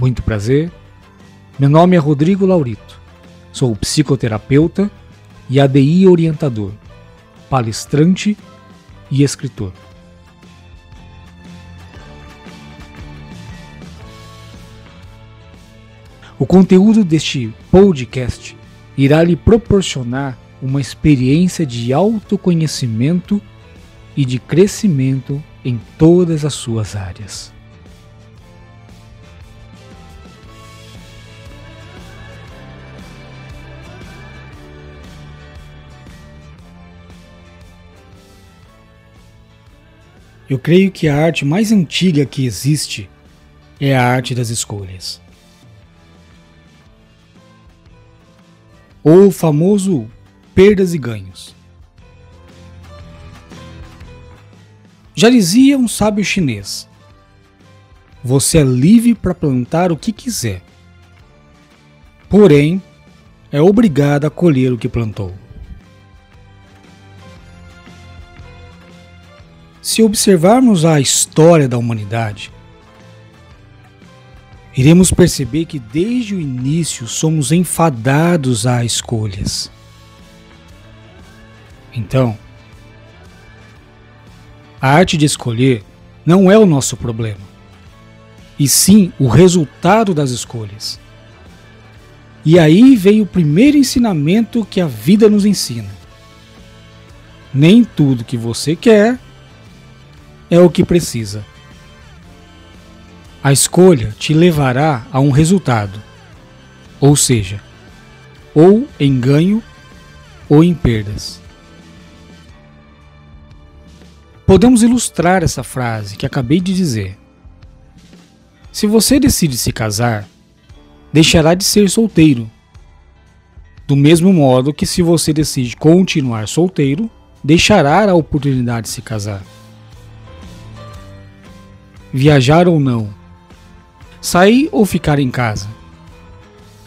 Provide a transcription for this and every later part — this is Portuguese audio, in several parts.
Muito prazer. Meu nome é Rodrigo Laurito. Sou psicoterapeuta e ADI orientador, palestrante e escritor. O conteúdo deste podcast irá lhe proporcionar uma experiência de autoconhecimento e de crescimento em todas as suas áreas. Eu creio que a arte mais antiga que existe é a arte das escolhas. Ou o famoso perdas e ganhos. Já dizia um sábio chinês: Você é livre para plantar o que quiser, porém é obrigado a colher o que plantou. Se observarmos a história da humanidade, iremos perceber que desde o início somos enfadados a escolhas. Então, a arte de escolher não é o nosso problema, e sim o resultado das escolhas. E aí vem o primeiro ensinamento que a vida nos ensina. Nem tudo que você quer é o que precisa. A escolha te levará a um resultado, ou seja, ou em ganho ou em perdas. Podemos ilustrar essa frase que acabei de dizer. Se você decide se casar, deixará de ser solteiro. Do mesmo modo que se você decide continuar solteiro, deixará a oportunidade de se casar viajar ou não, sair ou ficar em casa,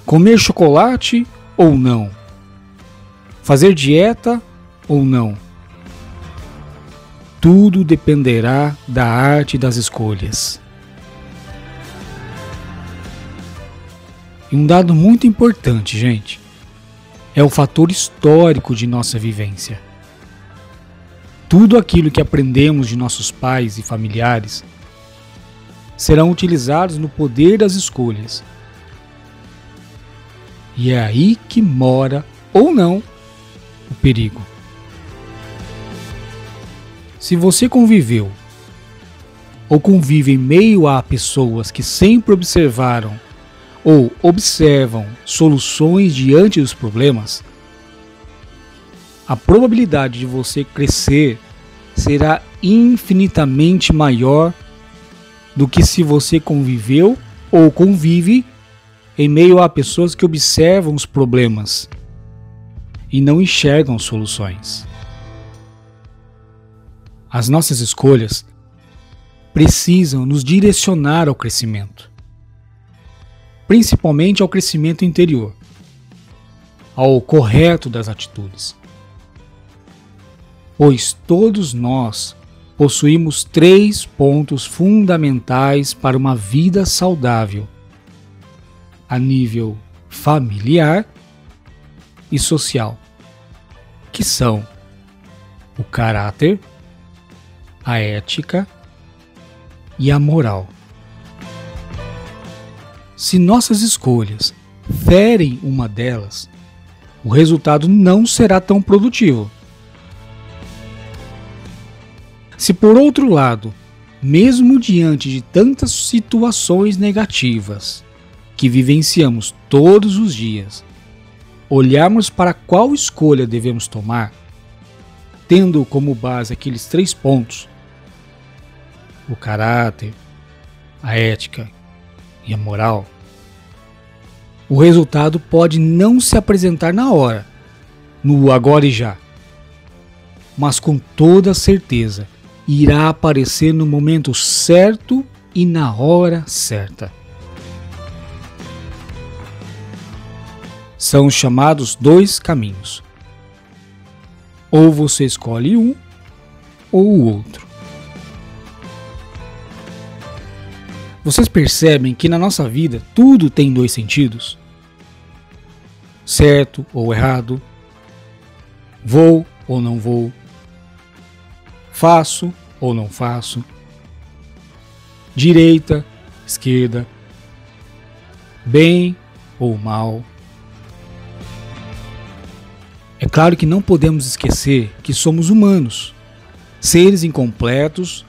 comer chocolate ou não, fazer dieta ou não. Tudo dependerá da arte das escolhas. E um dado muito importante, gente, é o fator histórico de nossa vivência. Tudo aquilo que aprendemos de nossos pais e familiares serão utilizados no poder das escolhas. E é aí que mora, ou não, o perigo. Se você conviveu ou convive em meio a pessoas que sempre observaram ou observam soluções diante dos problemas, a probabilidade de você crescer será infinitamente maior do que se você conviveu ou convive em meio a pessoas que observam os problemas e não enxergam soluções. As nossas escolhas precisam nos direcionar ao crescimento, principalmente ao crescimento interior, ao correto das atitudes. Pois todos nós possuímos três pontos fundamentais para uma vida saudável a nível familiar e social, que são o caráter, a ética e a moral. Se nossas escolhas ferem uma delas, o resultado não será tão produtivo. Se por outro lado, mesmo diante de tantas situações negativas que vivenciamos todos os dias, olharmos para qual escolha devemos tomar, tendo como base aqueles três pontos: o caráter, a ética e a moral, o resultado pode não se apresentar na hora, no agora e já, mas com toda certeza irá aparecer no momento certo e na hora certa. São chamados dois caminhos. Ou você escolhe um ou o outro. Vocês percebem que na nossa vida tudo tem dois sentidos? Certo ou errado? Vou ou não vou? Faço ou não faço? Direita, esquerda, bem ou mal? É claro que não podemos esquecer que somos humanos, seres incompletos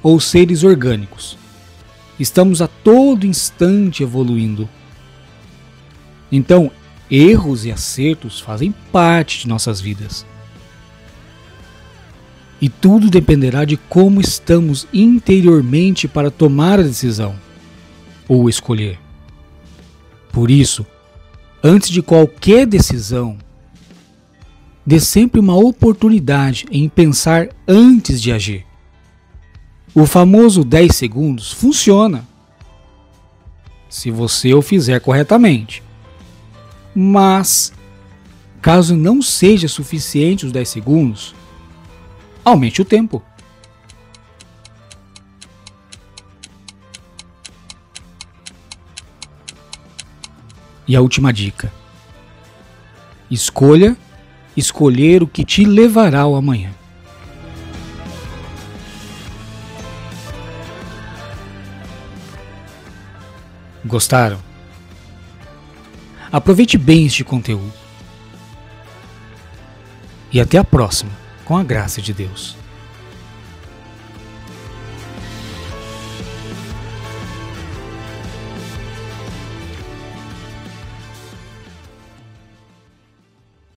ou seres orgânicos. Estamos a todo instante evoluindo. Então, erros e acertos fazem parte de nossas vidas. E tudo dependerá de como estamos interiormente para tomar a decisão ou escolher. Por isso, antes de qualquer decisão, Dê sempre uma oportunidade em pensar antes de agir. O famoso 10 segundos funciona se você o fizer corretamente. Mas, caso não seja suficiente os 10 segundos, aumente o tempo. E a última dica: escolha escolher o que te levará ao amanhã. Gostaram? Aproveite bem este conteúdo. E até a próxima, com a graça de Deus.